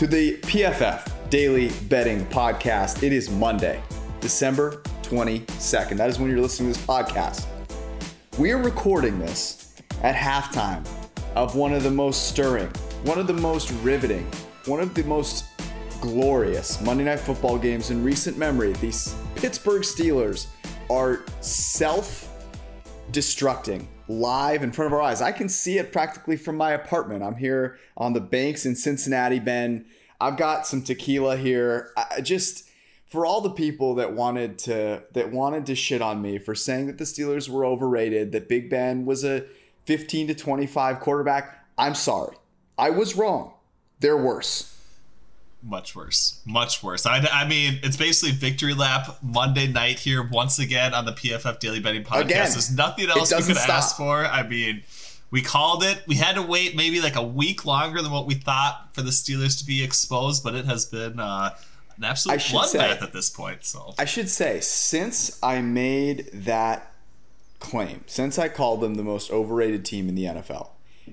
To the PFF Daily Betting Podcast. It is Monday, December 22nd. That is when you're listening to this podcast. We are recording this at halftime of one of the most stirring, one of the most riveting, one of the most glorious Monday Night Football games in recent memory. These Pittsburgh Steelers are self destructing live in front of our eyes. I can see it practically from my apartment. I'm here on the banks in Cincinnati, Ben. I've got some tequila here. I just for all the people that wanted to that wanted to shit on me for saying that the Steelers were overrated, that Big Ben was a 15 to 25 quarterback, I'm sorry. I was wrong. They're worse much worse much worse. I, I mean it's basically victory lap monday night here once again on the pff daily betting podcast. Again, there's nothing else we could stop. ask for. I mean we called it. We had to wait maybe like a week longer than what we thought for the steelers to be exposed but it has been uh, an absolute bloodbath at this point so. I should say since i made that claim since i called them the most overrated team in the nfl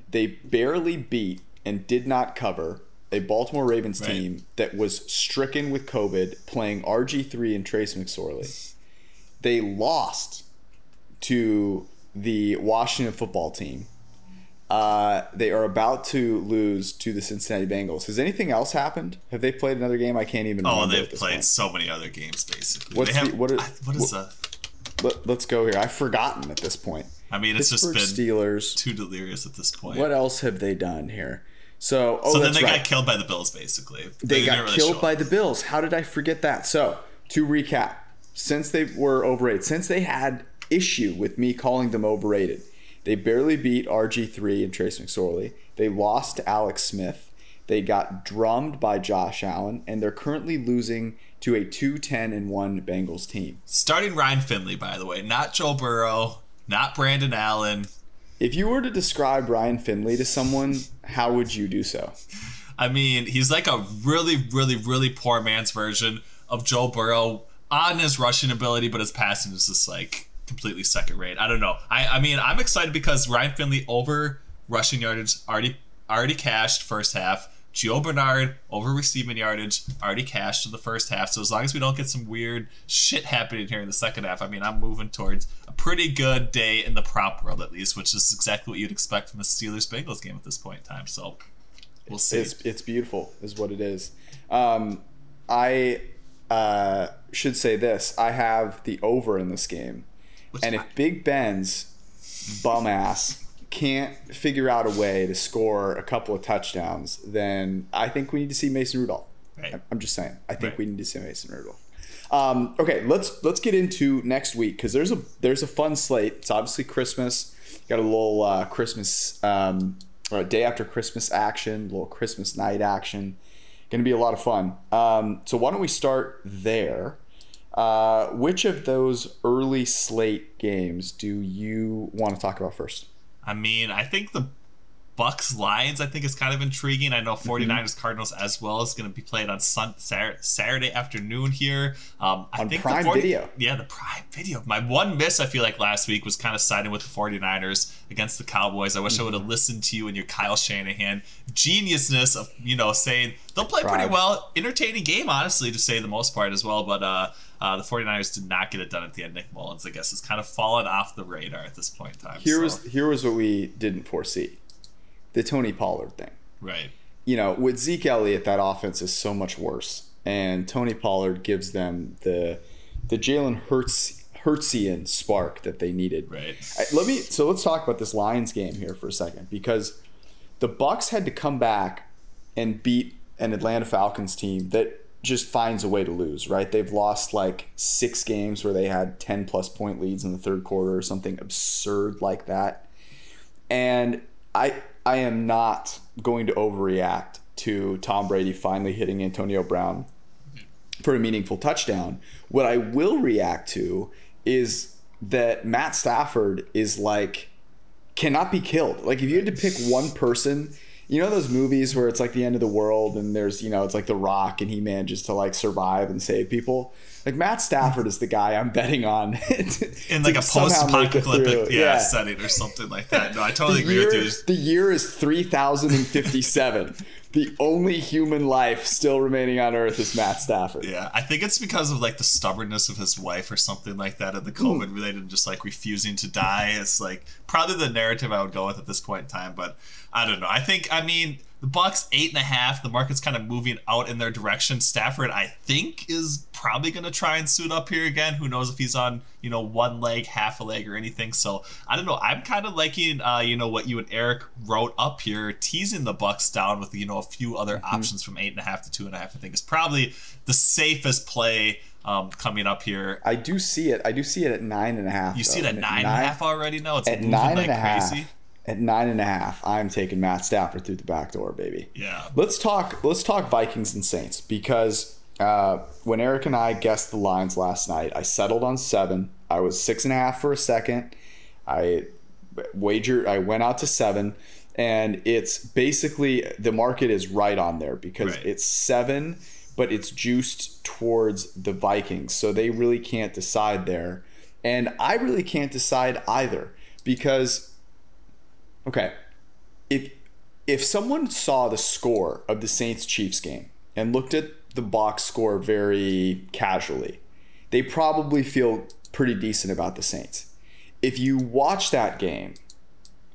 they barely beat and did not cover a Baltimore Ravens right. team that was stricken with COVID, playing RG3 and Trace McSorley. They lost to the Washington football team. Uh, they are about to lose to the Cincinnati Bengals. Has anything else happened? Have they played another game? I can't even. Oh, they've played point. so many other games. Basically, What's have, the, what, are, what is what, Let, us go here. I've forgotten at this point. I mean, it's Pittsburgh just been Steelers. Too delirious at this point. What else have they done here? So, oh, so then they right. got killed by the Bills, basically. They, they got really killed by the Bills. How did I forget that? So, to recap, since they were overrated, since they had issue with me calling them overrated, they barely beat RG3 and Trace McSorley. They lost to Alex Smith. They got drummed by Josh Allen, and they're currently losing to a 2-10 and 1 Bengals team. Starting Ryan Finley, by the way, not Joe Burrow, not Brandon Allen, if you were to describe Ryan Finley to someone, how would you do so? I mean, he's like a really, really, really poor man's version of Joe Burrow on his rushing ability, but his passing is just like completely second rate. I don't know. I, I mean, I'm excited because Ryan Finley over rushing yardage already already cashed first half. Gio Bernard over receiving yardage already cashed in the first half. So as long as we don't get some weird shit happening here in the second half, I mean, I'm moving towards a pretty good day in the prop world at least, which is exactly what you'd expect from the Steelers Bengals game at this point in time. So we'll see. It's, it's beautiful, is what it is. Um, I uh, should say this: I have the over in this game, Which and if Big Ben's bum ass can't figure out a way to score a couple of touchdowns, then I think we need to see Mason Rudolph. Right. I'm just saying. I think right. we need to see Mason Rudolph. Um, okay, let's let's get into next week because there's a there's a fun slate. It's obviously Christmas. Got a little uh, Christmas um, or day after Christmas action, a little Christmas night action. Going to be a lot of fun. Um, so why don't we start there? Uh, which of those early slate games do you want to talk about first? I mean, I think the Bucks Lions I think is kind of intriguing. I know 49ers mm-hmm. Cardinals as well is going to be played on sun, Saturday afternoon here. Um, I on think Prime 40, Video. Yeah, the Prime Video. My one miss I feel like last week was kind of siding with the 49ers against the Cowboys. I wish mm-hmm. I would have listened to you and your Kyle Shanahan geniusness of you know saying they'll play Prime. pretty well, entertaining game honestly to say the most part as well, but. uh uh, the 49ers did not get it done at the end. Nick Mullens, I guess, has kind of fallen off the radar at this point in time. Here so. was here was what we didn't foresee: the Tony Pollard thing. Right. You know, with Zeke Elliott, that offense is so much worse, and Tony Pollard gives them the the Jalen Hurts Hurtsian spark that they needed. Right. let me. So let's talk about this Lions game here for a second because the Bucks had to come back and beat an Atlanta Falcons team that just finds a way to lose, right? They've lost like six games where they had 10 plus point leads in the third quarter or something absurd like that. And I I am not going to overreact to Tom Brady finally hitting Antonio Brown for a meaningful touchdown. What I will react to is that Matt Stafford is like cannot be killed. Like if you had to pick one person you know those movies where it's like the end of the world and there's you know it's like the rock and he manages to like survive and save people? Like matt stafford is the guy i'm betting on. To, in like a post-apocalyptic yeah, yeah, setting or something like that. No i totally agree year, with you the year is 3057 the only human life still remaining on Earth is Matt Stafford. Yeah, I think it's because of like the stubbornness of his wife or something like that, and the hmm. COVID related, just like refusing to die. It's like probably the narrative I would go with at this point in time. But I don't know. I think I mean the Bucks eight and a half. The market's kind of moving out in their direction. Stafford, I think, is probably going to try and suit up here again. Who knows if he's on you know one leg, half a leg, or anything. So I don't know. I'm kind of liking uh, you know what you and Eric wrote up here, teasing the Bucks down with you know a few other mm-hmm. options from eight and a half to two and a half. I think is probably the safest play. Um, coming up here, I do see it. I do see it at nine and a half. You though. see it at nine, nine and a half already? No, it's at nine and a half. Crazy at nine and a half, I'm taking Matt Stafford through the back door, baby. Yeah. Let's talk. Let's talk Vikings and Saints because uh, when Eric and I guessed the lines last night, I settled on seven. I was six and a half for a second. I wagered. I went out to seven, and it's basically the market is right on there because right. it's seven, but it's juiced towards the Vikings, so they really can't decide there, and I really can't decide either because Okay. If if someone saw the score of the Saints Chiefs game and looked at the box score very casually, they probably feel pretty decent about the Saints. If you watch that game,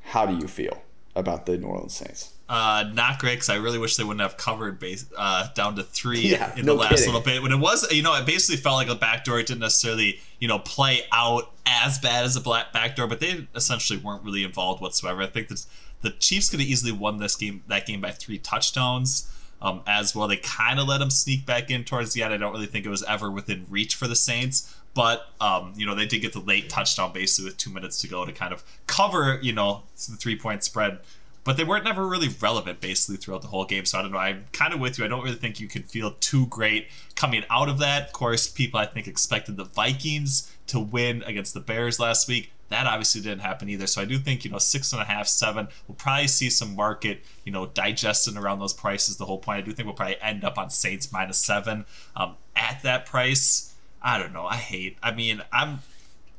how do you feel about the New Orleans Saints? Uh, not great because I really wish they wouldn't have covered base uh, down to three yeah, in no the last kidding. little bit. When it was, you know, it basically felt like a backdoor. It didn't necessarily, you know, play out as bad as a black backdoor, but they essentially weren't really involved whatsoever. I think that the Chiefs could have easily won this game, that game by three touchdowns. Um, as well, they kind of let them sneak back in towards the end. I don't really think it was ever within reach for the Saints, but um, you know they did get the late touchdown basically with two minutes to go to kind of cover, you know, the three point spread but they weren't never really relevant basically throughout the whole game. So I don't know. I'm kind of with you. I don't really think you can feel too great coming out of that. Of course, people I think expected the Vikings to win against the Bears last week. That obviously didn't happen either. So I do think, you know, six and a half, seven, we'll probably see some market, you know, digesting around those prices the whole point. I do think we'll probably end up on Saints minus seven um, at that price. I don't know. I hate. I mean, I'm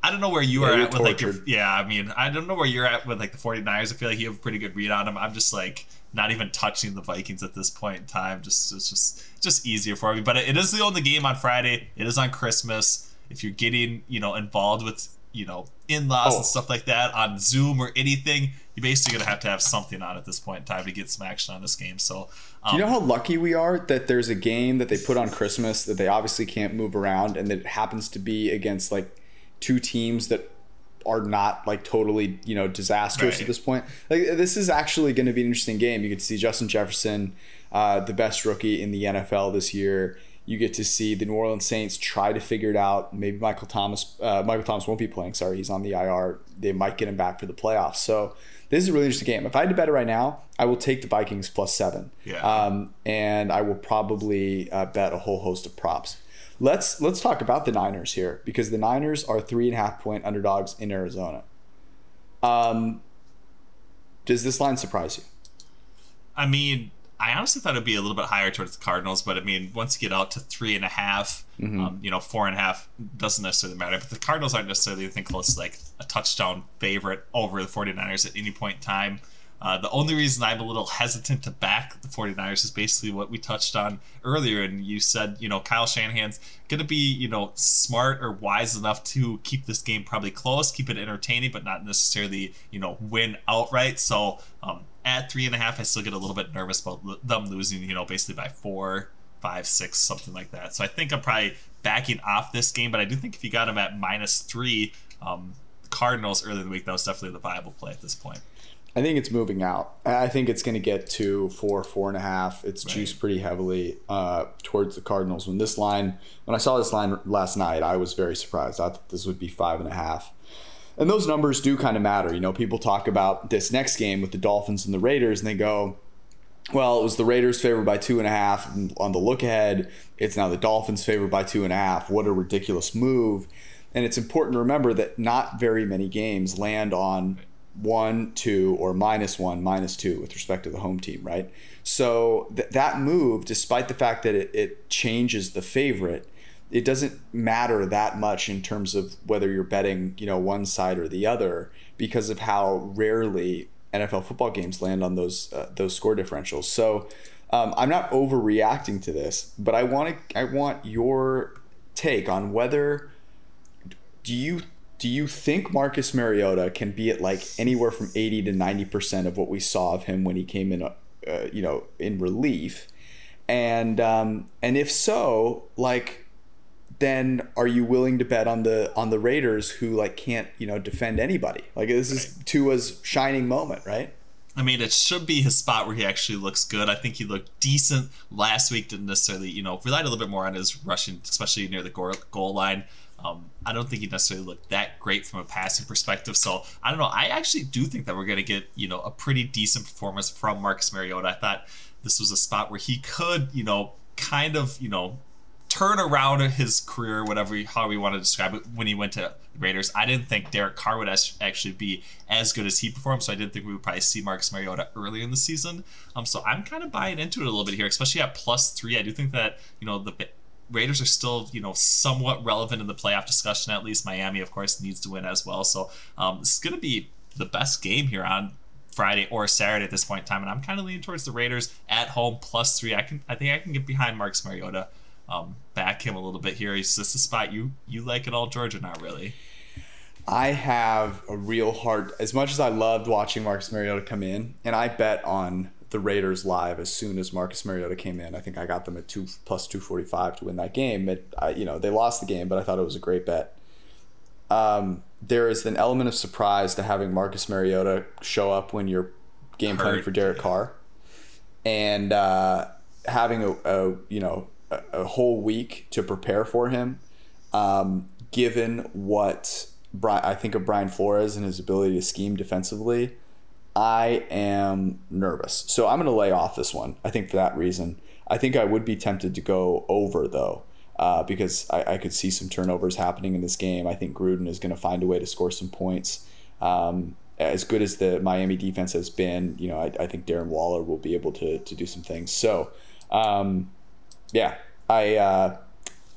I don't know where you yeah, are at with like your yeah, I mean, I don't know where you're at with like the 49ers. I feel like you have a pretty good read on them. I'm just like not even touching the Vikings at this point in time. Just it's just just easier for me. But it is the only game on Friday. It is on Christmas. If you're getting, you know, involved with, you know, in-laws oh. and stuff like that on Zoom or anything, you're basically gonna have to have something on at this point in time to get some action on this game. So um, Do you know how lucky we are that there's a game that they put on Christmas that they obviously can't move around and that it happens to be against like two teams that are not like totally you know disastrous right. at this point. Like this is actually going to be an interesting game. You to see Justin Jefferson, uh, the best rookie in the NFL this year. You get to see the New Orleans Saints try to figure it out. Maybe Michael Thomas, uh, Michael Thomas won't be playing. Sorry, he's on the IR. They might get him back for the playoffs. So this is a really interesting game. If I had to bet it right now, I will take the Vikings plus seven. Yeah. Um, and I will probably uh, bet a whole host of props. Let's let's talk about the Niners here because the Niners are three and a half point underdogs in Arizona. Um, does this line surprise you? I mean, I honestly thought it'd be a little bit higher towards the Cardinals, but I mean, once you get out to three and a half, mm-hmm. um, you know, four and a half doesn't necessarily matter. But the Cardinals aren't necessarily, anything close to like a touchdown favorite over the 49ers at any point in time. Uh, the only reason I'm a little hesitant to back the 49ers is basically what we touched on earlier. And you said, you know, Kyle Shanahan's going to be, you know, smart or wise enough to keep this game probably close, keep it entertaining, but not necessarily, you know, win outright. So um, at three and a half, I still get a little bit nervous about them losing, you know, basically by four, five, six, something like that. So I think I'm probably backing off this game, but I do think if you got them at minus three, um, Cardinals earlier in the week, that was definitely the viable play at this point. I think it's moving out. I think it's going to get to four, four and a half. It's right. juiced pretty heavily uh, towards the Cardinals. When this line, when I saw this line last night, I was very surprised. I thought this would be five and a half. And those numbers do kind of matter. You know, people talk about this next game with the Dolphins and the Raiders, and they go, well, it was the Raiders favored by two and a half. On the look ahead, it's now the Dolphins favored by two and a half. What a ridiculous move. And it's important to remember that not very many games land on one, two, or minus one, minus two with respect to the home team, right? So th- that move, despite the fact that it, it changes the favorite, it doesn't matter that much in terms of whether you're betting, you know, one side or the other because of how rarely NFL football games land on those uh, those score differentials. So Um, I'm not overreacting to this, but I want to. I want your take on whether do you do you think Marcus Mariota can be at like anywhere from 80 to 90 percent of what we saw of him when he came in, uh, you know, in relief, and um, and if so, like, then are you willing to bet on the on the Raiders who like can't you know defend anybody? Like this is Tua's shining moment, right? I mean, it should be his spot where he actually looks good. I think he looked decent last week. Didn't necessarily, you know, relied a little bit more on his rushing, especially near the goal, goal line. Um, I don't think he necessarily looked that great from a passing perspective. So I don't know. I actually do think that we're going to get, you know, a pretty decent performance from Marcus Mariota. I thought this was a spot where he could, you know, kind of, you know, turn around his career, whatever, how we want to describe it, when he went to Raiders. I didn't think Derek Carr would actually be as good as he performed, so I didn't think we would probably see Marcus Mariota early in the season. Um, so I'm kind of buying into it a little bit here, especially at plus three. I do think that you know the Raiders are still, you know, somewhat relevant in the playoff discussion. At least Miami, of course, needs to win as well. So um, this is going to be the best game here on Friday or Saturday at this point in time, and I'm kind of leaning towards the Raiders at home plus three. I can, I think I can get behind Marcus Mariota um, back him a little bit here. Is this a spot you you like at all, Georgia? Not really. I have a real hard. As much as I loved watching Marcus Mariota come in, and I bet on the Raiders live as soon as Marcus Mariota came in. I think I got them at two plus two forty five to win that game. It, I, you know, they lost the game, but I thought it was a great bet. Um, there is an element of surprise to having Marcus Mariota show up when you're game planning for Derek Carr, and uh, having a, a you know a, whole week to prepare for him, um, given what Brian, I think of Brian Flores and his ability to scheme defensively. I am nervous. So I'm going to lay off this one. I think for that reason. I think I would be tempted to go over, though, uh, because I, I, could see some turnovers happening in this game. I think Gruden is going to find a way to score some points. Um, as good as the Miami defense has been, you know, I, I, think Darren Waller will be able to, to do some things. So, um, yeah, I, uh,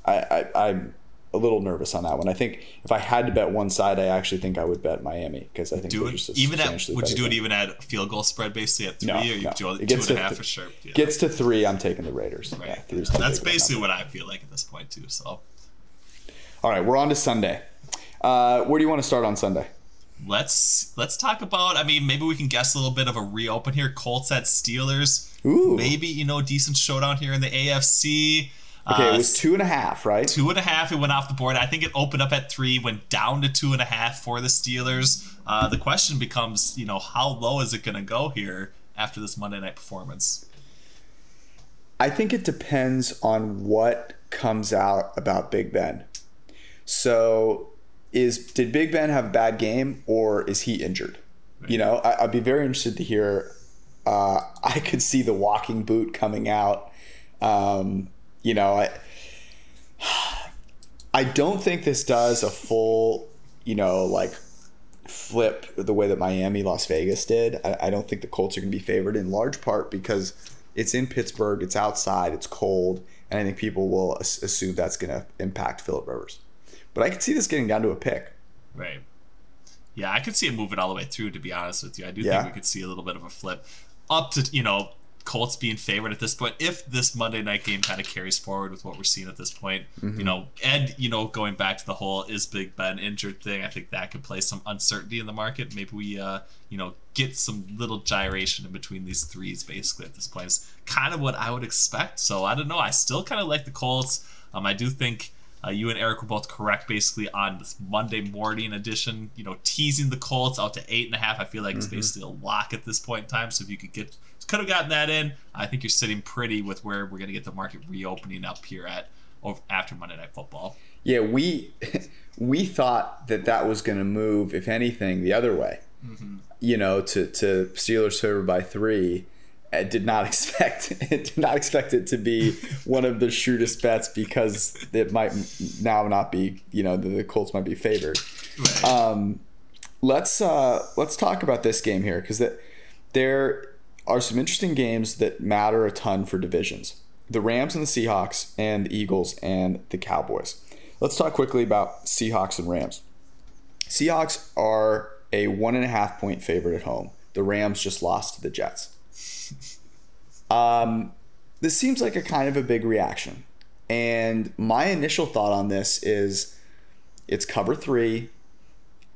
I, I, I'm a little nervous on that one. I think if I had to bet one side, I actually think I would bet Miami because I think do it even at would you do it even at field goal spread basically at three no, or you no. do it two and a half th- for sure? Yeah. Gets to three, I'm taking the Raiders. Right. Yeah, That's basically what I feel like at this point too. So, all right, we're on to Sunday. Uh, where do you want to start on Sunday? Let's let's talk about. I mean, maybe we can guess a little bit of a reopen here. Colts at Steelers. Ooh. Maybe you know decent showdown here in the AFC. Okay, it was uh, two and a half, right? Two and a half. It went off the board. I think it opened up at three, went down to two and a half for the Steelers. Uh, the question becomes, you know, how low is it going to go here after this Monday night performance? I think it depends on what comes out about Big Ben. So, is did Big Ben have a bad game or is he injured? Right. You know, I, would be very interested to hear. Uh, I could see the walking boot coming out. Um, you know, I I don't think this does a full, you know, like flip the way that Miami Las Vegas did. I, I don't think the Colts are going to be favored in large part because it's in Pittsburgh, it's outside, it's cold, and I think people will assume that's going to impact Philip Rivers. But I could see this getting down to a pick. Right. Yeah, I could see it moving all the way through. To be honest with you, I do yeah. think we could see a little bit of a flip up to you know Colts being favored at this point. If this Monday night game kind of carries forward with what we're seeing at this point, mm-hmm. you know, and you know, going back to the whole is Big Ben injured thing, I think that could play some uncertainty in the market. Maybe we, uh, you know, get some little gyration in between these threes. Basically, at this point, is kind of what I would expect. So I don't know. I still kind of like the Colts. Um, I do think. Uh, you and Eric were both correct, basically, on this Monday morning edition. You know, teasing the Colts out to eight and a half. I feel like mm-hmm. it's basically a lock at this point in time. So if you could get could have gotten that in. I think you're sitting pretty with where we're going to get the market reopening up here at after Monday Night Football. Yeah, we we thought that that was going to move, if anything, the other way. Mm-hmm. You know, to to Steelers favored by three. I did not expect did not expect it to be one of the shrewdest bets because it might now not be you know the, the Colts might be favored. Right. Um, let's uh, let's talk about this game here because that there are some interesting games that matter a ton for divisions the Rams and the Seahawks, and the Eagles and the Cowboys. Let's talk quickly about Seahawks and Rams. Seahawks are a one and a half point favorite at home. The Rams just lost to the Jets. Um, this seems like a kind of a big reaction. And my initial thought on this is it's cover three.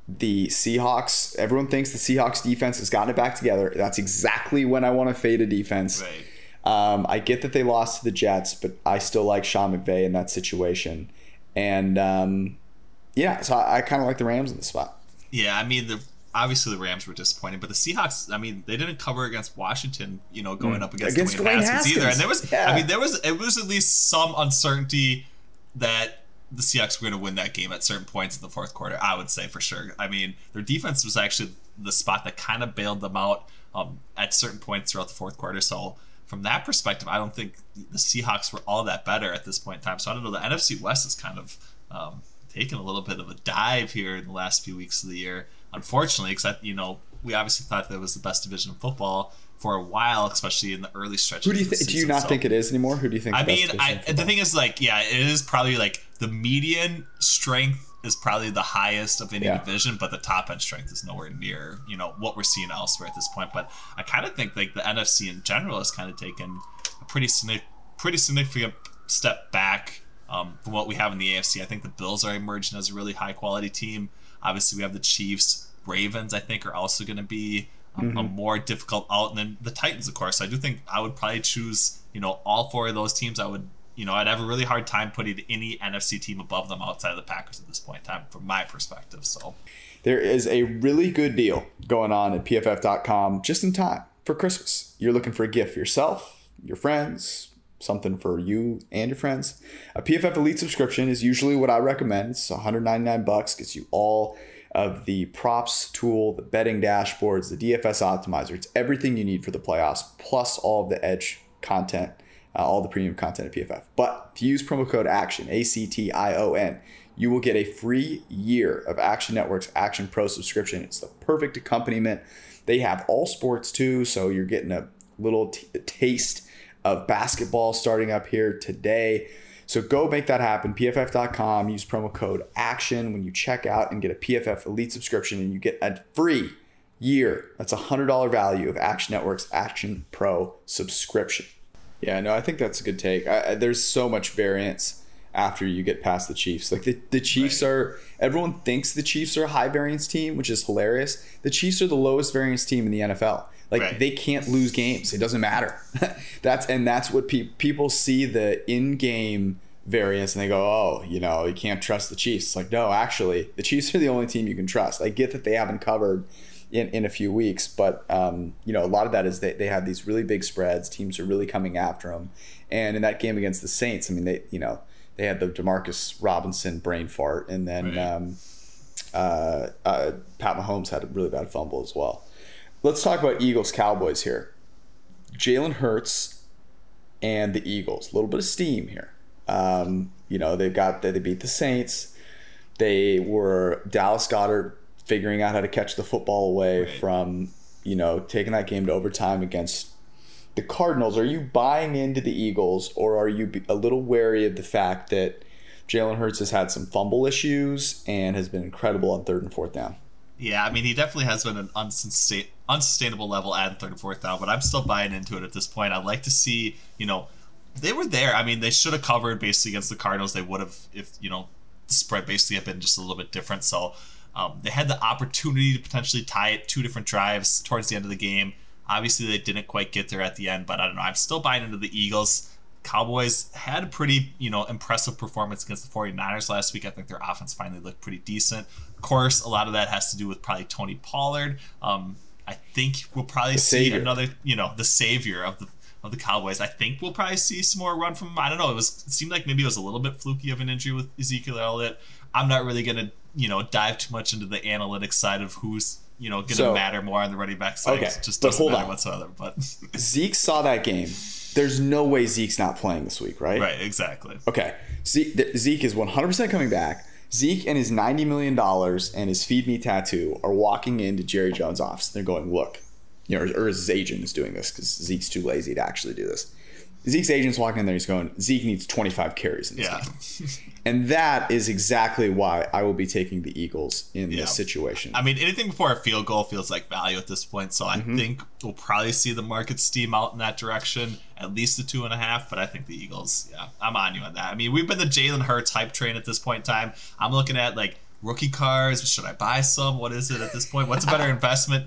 The Seahawks, everyone thinks the Seahawks defense has gotten it back together. That's exactly when I want to fade a defense. Right. Um, I get that they lost to the Jets, but I still like Sean McVay in that situation. And um, yeah, so I, I kind of like the Rams in the spot. Yeah, I mean the obviously the Rams were disappointing, but the Seahawks, I mean, they didn't cover against Washington, you know, going up against, Against Dwayne, Dwayne Haskins, either. And there was, Yeah. I mean, there was it was at least some uncertainty that the Seahawks were going to win that game at certain points in the fourth quarter. I would say for sure. I mean, their defense was actually the spot that kind of bailed them out um, at certain points throughout the fourth quarter. So. From that perspective, I don't think the Seahawks were all that better at this point in time. So I don't know. The NFC West is kind of um, taken a little bit of a dive here in the last few weeks of the year. Unfortunately, because you know we obviously thought that it was the best division of football for a while, especially in the early stretches. Who do you the? Do you not So- think it is anymore? Who do you think? I mean, I, the thing is, like, yeah, it is probably like the median strength is probably the highest of any Yeah. division, but the top end strength is nowhere near, you know, what we're seeing elsewhere at this point. But I kind of think like the NFC in general has kind of taken a pretty significant, pretty significant step back um, from what we have in the AFC. I think the Bills are emerging as a really high quality team. Obviously, we have the Chiefs, Ravens. I think are also going to be a, a mm-hmm. more difficult out, and then the Titans, of course. So I do think I would probably choose, you know, all four of those teams. I would, you know, I'd have a really hard time putting any NFC team above them outside of the Packers at this point in time, from my perspective. So, There is a really good deal going on at pff.com just in time for Christmas. You're looking for a gift for yourself, your friends, something for you and your friends. A PFF Elite subscription is usually what I recommend. It's 199 bucks, gets you all of the props tool, the betting dashboards, the DFS optimizer. It's everything you need for the playoffs, plus all of the edge content, uh, all the premium content at PFF. But if you use promo code ACTION, A C T I O N, you will get a free year of Action Network's Action Pro subscription. It's the perfect accompaniment. They have all sports too, so you're getting a little t- taste of basketball starting up here today. So go make that happen. PFF.com. Use promo code ACTION when you check out and get a PFF Elite subscription, and you get a free year. That's a hundred dollar value of Action Network's Action Pro subscription. Yeah, no, I think that's a good take. I, there's so much variance after you get past the Chiefs. Like the, the Chiefs are, everyone thinks the Chiefs are a high variance team, which is hilarious. The Chiefs are the lowest variance team in the NFL. Like Right. they can't lose games. It doesn't matter. that's and that's what pe- people see the in-game variance and they go, oh, you know, you can't trust the Chiefs. It's like no, actually, the Chiefs are the only team you can trust. I get that they haven't covered in, in a few weeks, but um, you know, a lot of that is they, they have these really big spreads. Teams are really coming after them, and in that game against the Saints, I mean, they you know they had the Demarcus Robinson brain fart, and then Right. um, uh, uh, Pat Mahomes had a really bad fumble as well. Let's talk about Eagles Cowboys here. Jalen Hurts and the Eagles. A little bit of steam here. Um, you know, they've got they beat the Saints. They were Dallas Goedert figuring out how to catch the football away Right. from you know taking that game to overtime against the Cardinals. Are you buying into the Eagles, or are you a little wary of the fact that Jalen Hurts has had some fumble issues and has been incredible on third and fourth down? Yeah, I mean, he definitely has been an unsustain- unsustainable level at third and fourth down, but I'm still buying into it at this point. I'd like to see, you know, they were there. I mean, they should have covered basically against the Cardinals. They would have, if, you know, the spread basically had been just a little bit different. So um, they had the opportunity to potentially tie it two different drives towards the end of the game. Obviously, they didn't quite get there at the end, but I don't know. I'm still buying into the Eagles. Cowboys had a pretty, you know, impressive performance against the 49ers last week. I think their offense finally looked pretty decent. Of course, a lot of that has to do with probably Tony Pollard. Um, I think we'll probably see savior. another, you know, the savior of the of the Cowboys. I think we'll probably see some more run from him. I don't know. It was it seemed like maybe it was a little bit fluky of an injury with Ezekiel Elliott. I'm not really gonna, you know, dive too much into the analytics side of who's you know gonna So- matter more on the running back side. Okay, It just doesn't matter on. whatsoever. But Zeke saw that game. There's no way Zeke's not playing this week, right? right, exactly. Okay. Zeke, th- Zeke is 100% coming back. Zeke and his $90 million and his Feed Me tattoo are walking into Jerry Jones' office. They're going, look, you know, or, or his agent is doing this because Zeke's too lazy to actually do this. Zeke's agent's walking in there. He's going, Zeke needs 25 carries in this Yeah. game. And that is exactly why I will be taking the Eagles in Yeah. this situation. I mean, anything before a field goal feels like value at this point. So I Mm-hmm. think we'll probably see the market steam out in that direction, at least a two and a half. But I think the Eagles, yeah, I'm on you on that. I mean, we've been the Jalen Hurts hype train at this point in time. I'm looking at like rookie cars. Should I buy some? What is it at this point? What's a better investment?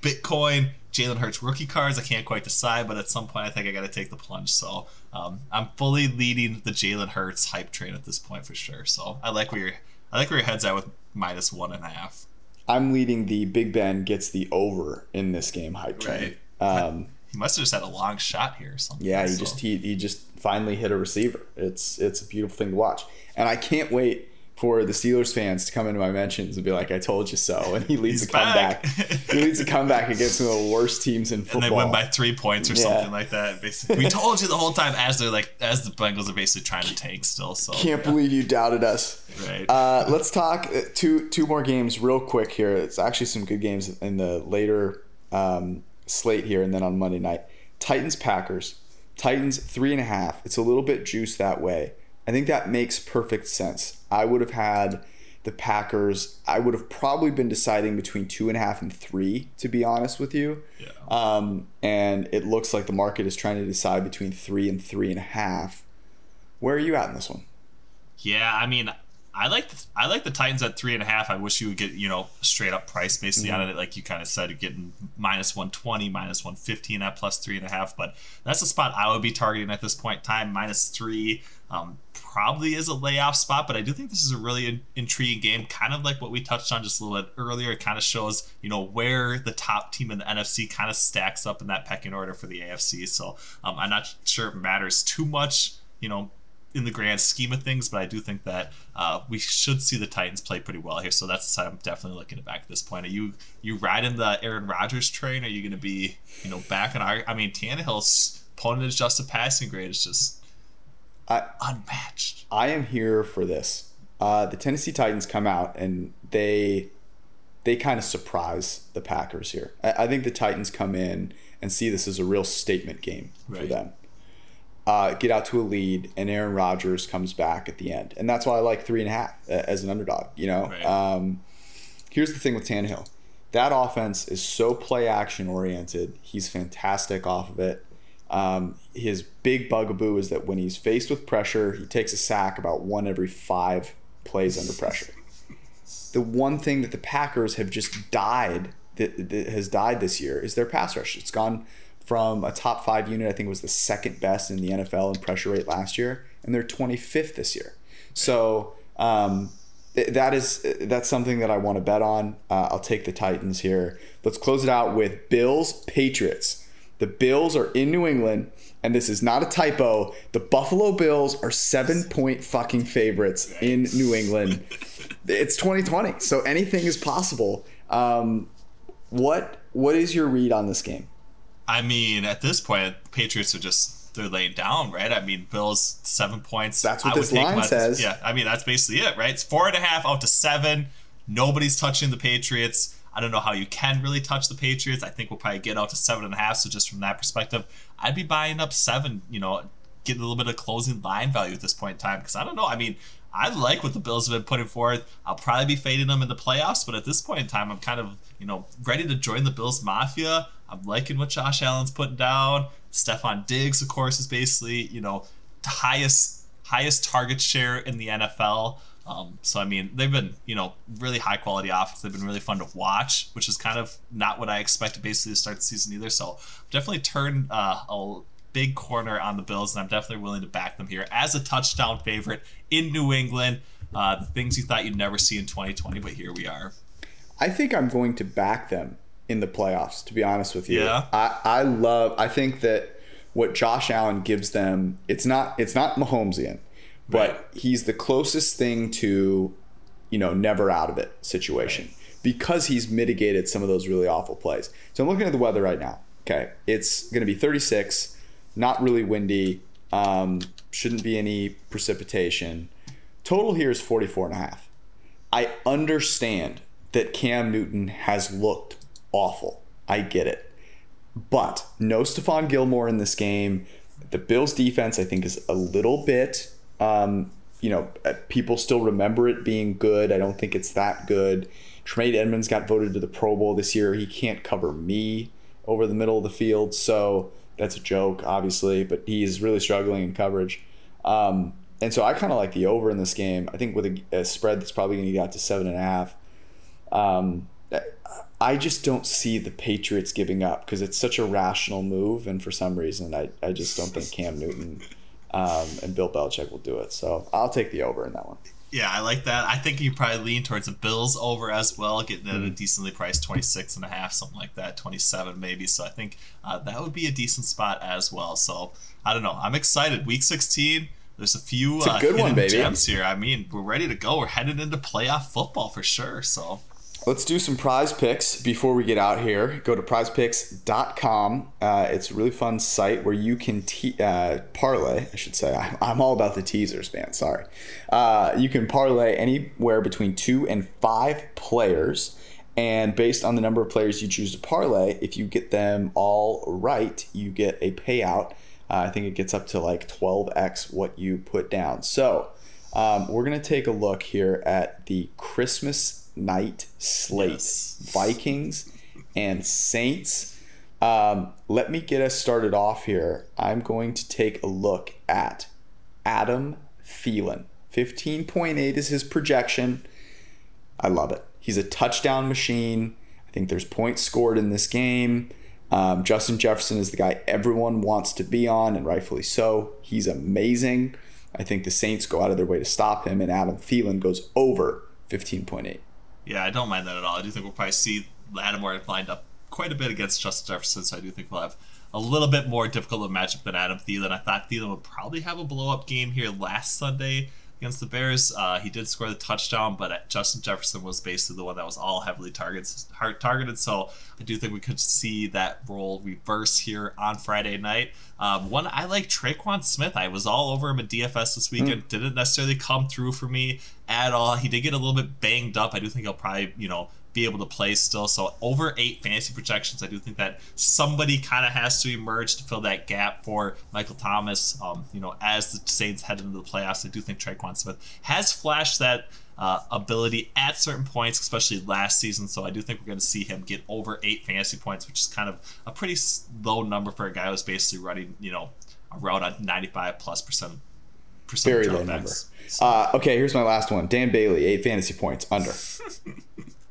Bitcoin, Jalen Hurts rookie cards. I can't quite decide, but at some point I think I got to take the plunge. So um, I'm fully leading the Jalen Hurts hype train at this point for sure. So I like where your I like where your head's at with minus one and a half. I'm leading the Big Ben gets the over in this game hype train. Um, He must have just had a long shot here or something. yeah, he So- just he, he just finally hit a receiver. It's it's a beautiful thing to watch, and I can't wait for the Steelers fans to come into my mentions and be like, "I told you so," and he leads He's a comeback. back. he leads a comeback against one of the worst teams in football. and they win by three points or Yeah. something like that. Basically, we told you the whole time as they're like as the Bengals are basically trying to tank still. So Can't believe you doubted us. right. Uh, let's talk uh, two two more games real quick here. It's actually some good games in the later um, slate here, and then on Monday night, Titans Packers. Titans three and a half. It's a little bit juiced that way. I think that makes perfect sense. I would have had the Packers. I would have probably been deciding between two and a half and three, to be honest with you. yeah. Um, and it looks like the market is trying to decide between three and three and a half. Where are you at in this one? Yeah, I mean, I like the, I like the Titans at three and a half. I wish you would get you know straight up price basically Mm-hmm. on it, like you kind of said, getting minus one twenty, minus one fifteen at plus three and a half. But that's the spot I would be targeting at this point in time. Minus three um, probably is a layoff spot, but I do think this is a really in- intriguing game. Kind of like what we touched on just a little bit earlier. It kind of shows you know where the top team in the NFC kind of stacks up in that pecking order for the AFC. So um, I'm not sure it matters too much. You know, in the grand scheme of things, but I do think that uh, we should see the Titans play pretty well here. So that's the side I'm definitely looking at back at this point. Are you you riding the Aaron Rodgers train? Are you going to be you know back in our? I mean, Tannehill's opponent adjusted passing grade is just I, unmatched. I am here for this. Uh, the Tennessee Titans come out and they they kind of surprise the Packers here. I, I think the Titans come in and see this as a real statement game for them. Uh, get out to a lead, and Aaron Rodgers comes back at the end, and that's why I like three and a half uh, as an underdog. You know, Right. um, here's the thing with Tannehill. That offense is so play action oriented. He's fantastic off of it. Um, his big bugaboo is that when he's faced with pressure, he takes a sack about one every five plays under pressure. The one thing that the Packers have just died that, that has died this year is their pass rush. It's gone from a top five unit, I think was the second best in the NFL in pressure rate last year, and they're 25th this year. So um, th- that is that's something that I want to bet on. Uh, I'll take the Titans here. Let's close it out with Bills Patriots. The Bills are in New England, and this is not a typo. The Buffalo Bills are seven point fucking favorites in New England. It's 2020, so anything is possible. Um, what what is your read on this game? I mean, at this point, Patriots are just they're laying down, right? I mean, Bills seven points. That's what I this line at- says. Yeah, I mean that's basically it, right? It's four and a half out to seven. Nobody's touching the Patriots. I don't know how you can really touch the Patriots. I think we'll probably get out to seven and a half. So just from that perspective, I'd be buying up seven. You know, getting a little bit of closing line value at this point in time because I don't know. I mean. I like what the Bills have been putting forth. I'll probably be fading them in the playoffs, but at this point in time, I'm kind of, you know, ready to join the Bills Mafia. I'm liking what Josh Allen's putting down. Stefon Diggs, of course, is basically, you know, the highest highest target share in the NFL. Um, so I mean, they've been, you know, really high quality offense. They've been really fun to watch, which is kind of not what I expected basically to start the season either. So definitely turned uh, a big corner on the Bills, and I'm definitely willing to back them here as a touchdown favorite in New England. Uh, the things you thought you'd never see in 2020, but here we are. I think I'm going to back them in the playoffs. To be honest with you, Yeah. I, I love. I think that what Josh Allen gives them, it's not it's not Mahomesian, but Right. he's the closest thing to, you know, never out of it situation because he's mitigated some of those really awful plays. So I'm looking at the weather right now. Okay, it's going to be 36, not really windy. Um, shouldn't be any precipitation. Total here is 44 and a half. I understand that Cam Newton has looked awful. I get it. But no Stephon Gilmore in this game. the Bills defense, I think, is a little bit. Um, you know, uh, people still remember it being good. I don't think it's that good. Tremaine Edmunds got voted to the Pro Bowl this year. He can't cover me over the middle of the field, so that's a joke, obviously. But he is really struggling in coverage. Um, and so I kind of like the over in this game. I think with a, a spread that's probably going to get out to seven and a half. Um, I just don't see the Patriots giving up because it's such a rational move, and for some reason, I, I just don't think Cam Newton um, and Bill Belichick will do it. So I'll take the over in that one. Yeah, I like that. I think you probably lean towards the Bills over as well, getting at a mm-hmm. decently priced 26 and a half, something like that, 27 maybe. So I think uh, that would be a decent spot as well. So I don't know. I'm excited. Week 16. There's a few a uh, good one, baby. gems here. I mean, we're ready to go. We're headed into playoff football for sure. So Let's do some PrizePicks before we get out here. Go to prizepicks.com. Uh, it's a really fun site where you can te- uh, parlay, I should say. I'm all about the teasers, man. Sorry. Uh, you can parlay anywhere between two and five players. And based on the number of players you choose to parlay, if you get them all right, you get a payout. Uh, I think it gets up to like 12x what you put down. So um, we're going to take a look here at the Christmas night slate yes. Vikings and Saints. Um, let me get us started off here. I'm going to take a look at Adam Thielen. 15.8 is his projection. I love it. He's a touchdown machine. I think there's points scored in this game. Um, Justin Jefferson is the guy everyone wants to be on, and rightfully so. He's amazing. I think the Saints go out of their way to stop him, and Adam Thielen goes over 15.8. Yeah, I don't mind that at all. I do think we'll probably see Lattimore lined up quite a bit against Justin Jefferson, so I do think we'll have a little bit more difficult of a matchup than Adam Thielen. I thought Thielen would probably have a blow up game here last Sunday against the Bears. Uh, he did score the touchdown, but Justin Jefferson was basically the one that was all heavily targeted. Targeted, so I do think we could see that role reverse here on Friday night. Um, one I like Tre'Quan Smith. I was all over him at DFS this weekend. Mm. Didn't necessarily come through for me at all. He did get a little bit banged up. I do think he'll probably you know be able to play still. So over eight fantasy projections, I do think that somebody kind of has to emerge to fill that gap for Michael Thomas. Um, you know, as the Saints head into the playoffs, I do think Tre'Quan Smith has flashed that uh, ability at certain points, especially last season. So I do think we're going to see him get over eight fantasy points, which is kind of a pretty low number for a guy who's basically running, you know, around a 95 plus percent. percent Very low number. So. Uh, okay, here's my last one. Dan Bailey, eight fantasy points under.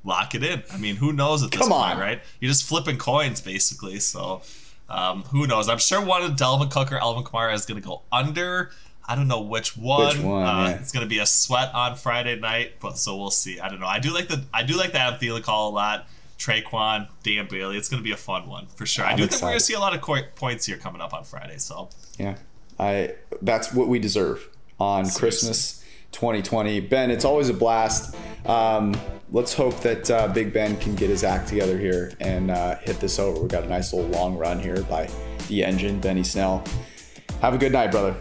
lock it in. I mean, who knows at this Come point, on. right? You're just flipping coins basically. So um, who knows? I'm sure one of Dalvin Cook or Alvin Kamara is going to go under. I don't know which one. Which one uh, yeah. It's going to be a sweat on Friday night, but so we'll see. I don't know. I do like the I do like the Adam Thielen call a lot. Tre'Quan, Dan Bailey. It's going to be a fun one for sure. I'm i do excited. think we're going to see a lot of co- points here coming up on Friday. So yeah, I that's what we deserve on Seriously. Christmas 2020. Ben, it's always a blast. Um, let's hope that uh, Big Ben can get his act together here and uh, hit this over. We got a nice little long run here by the engine, Benny Snell. Have a good night, brother.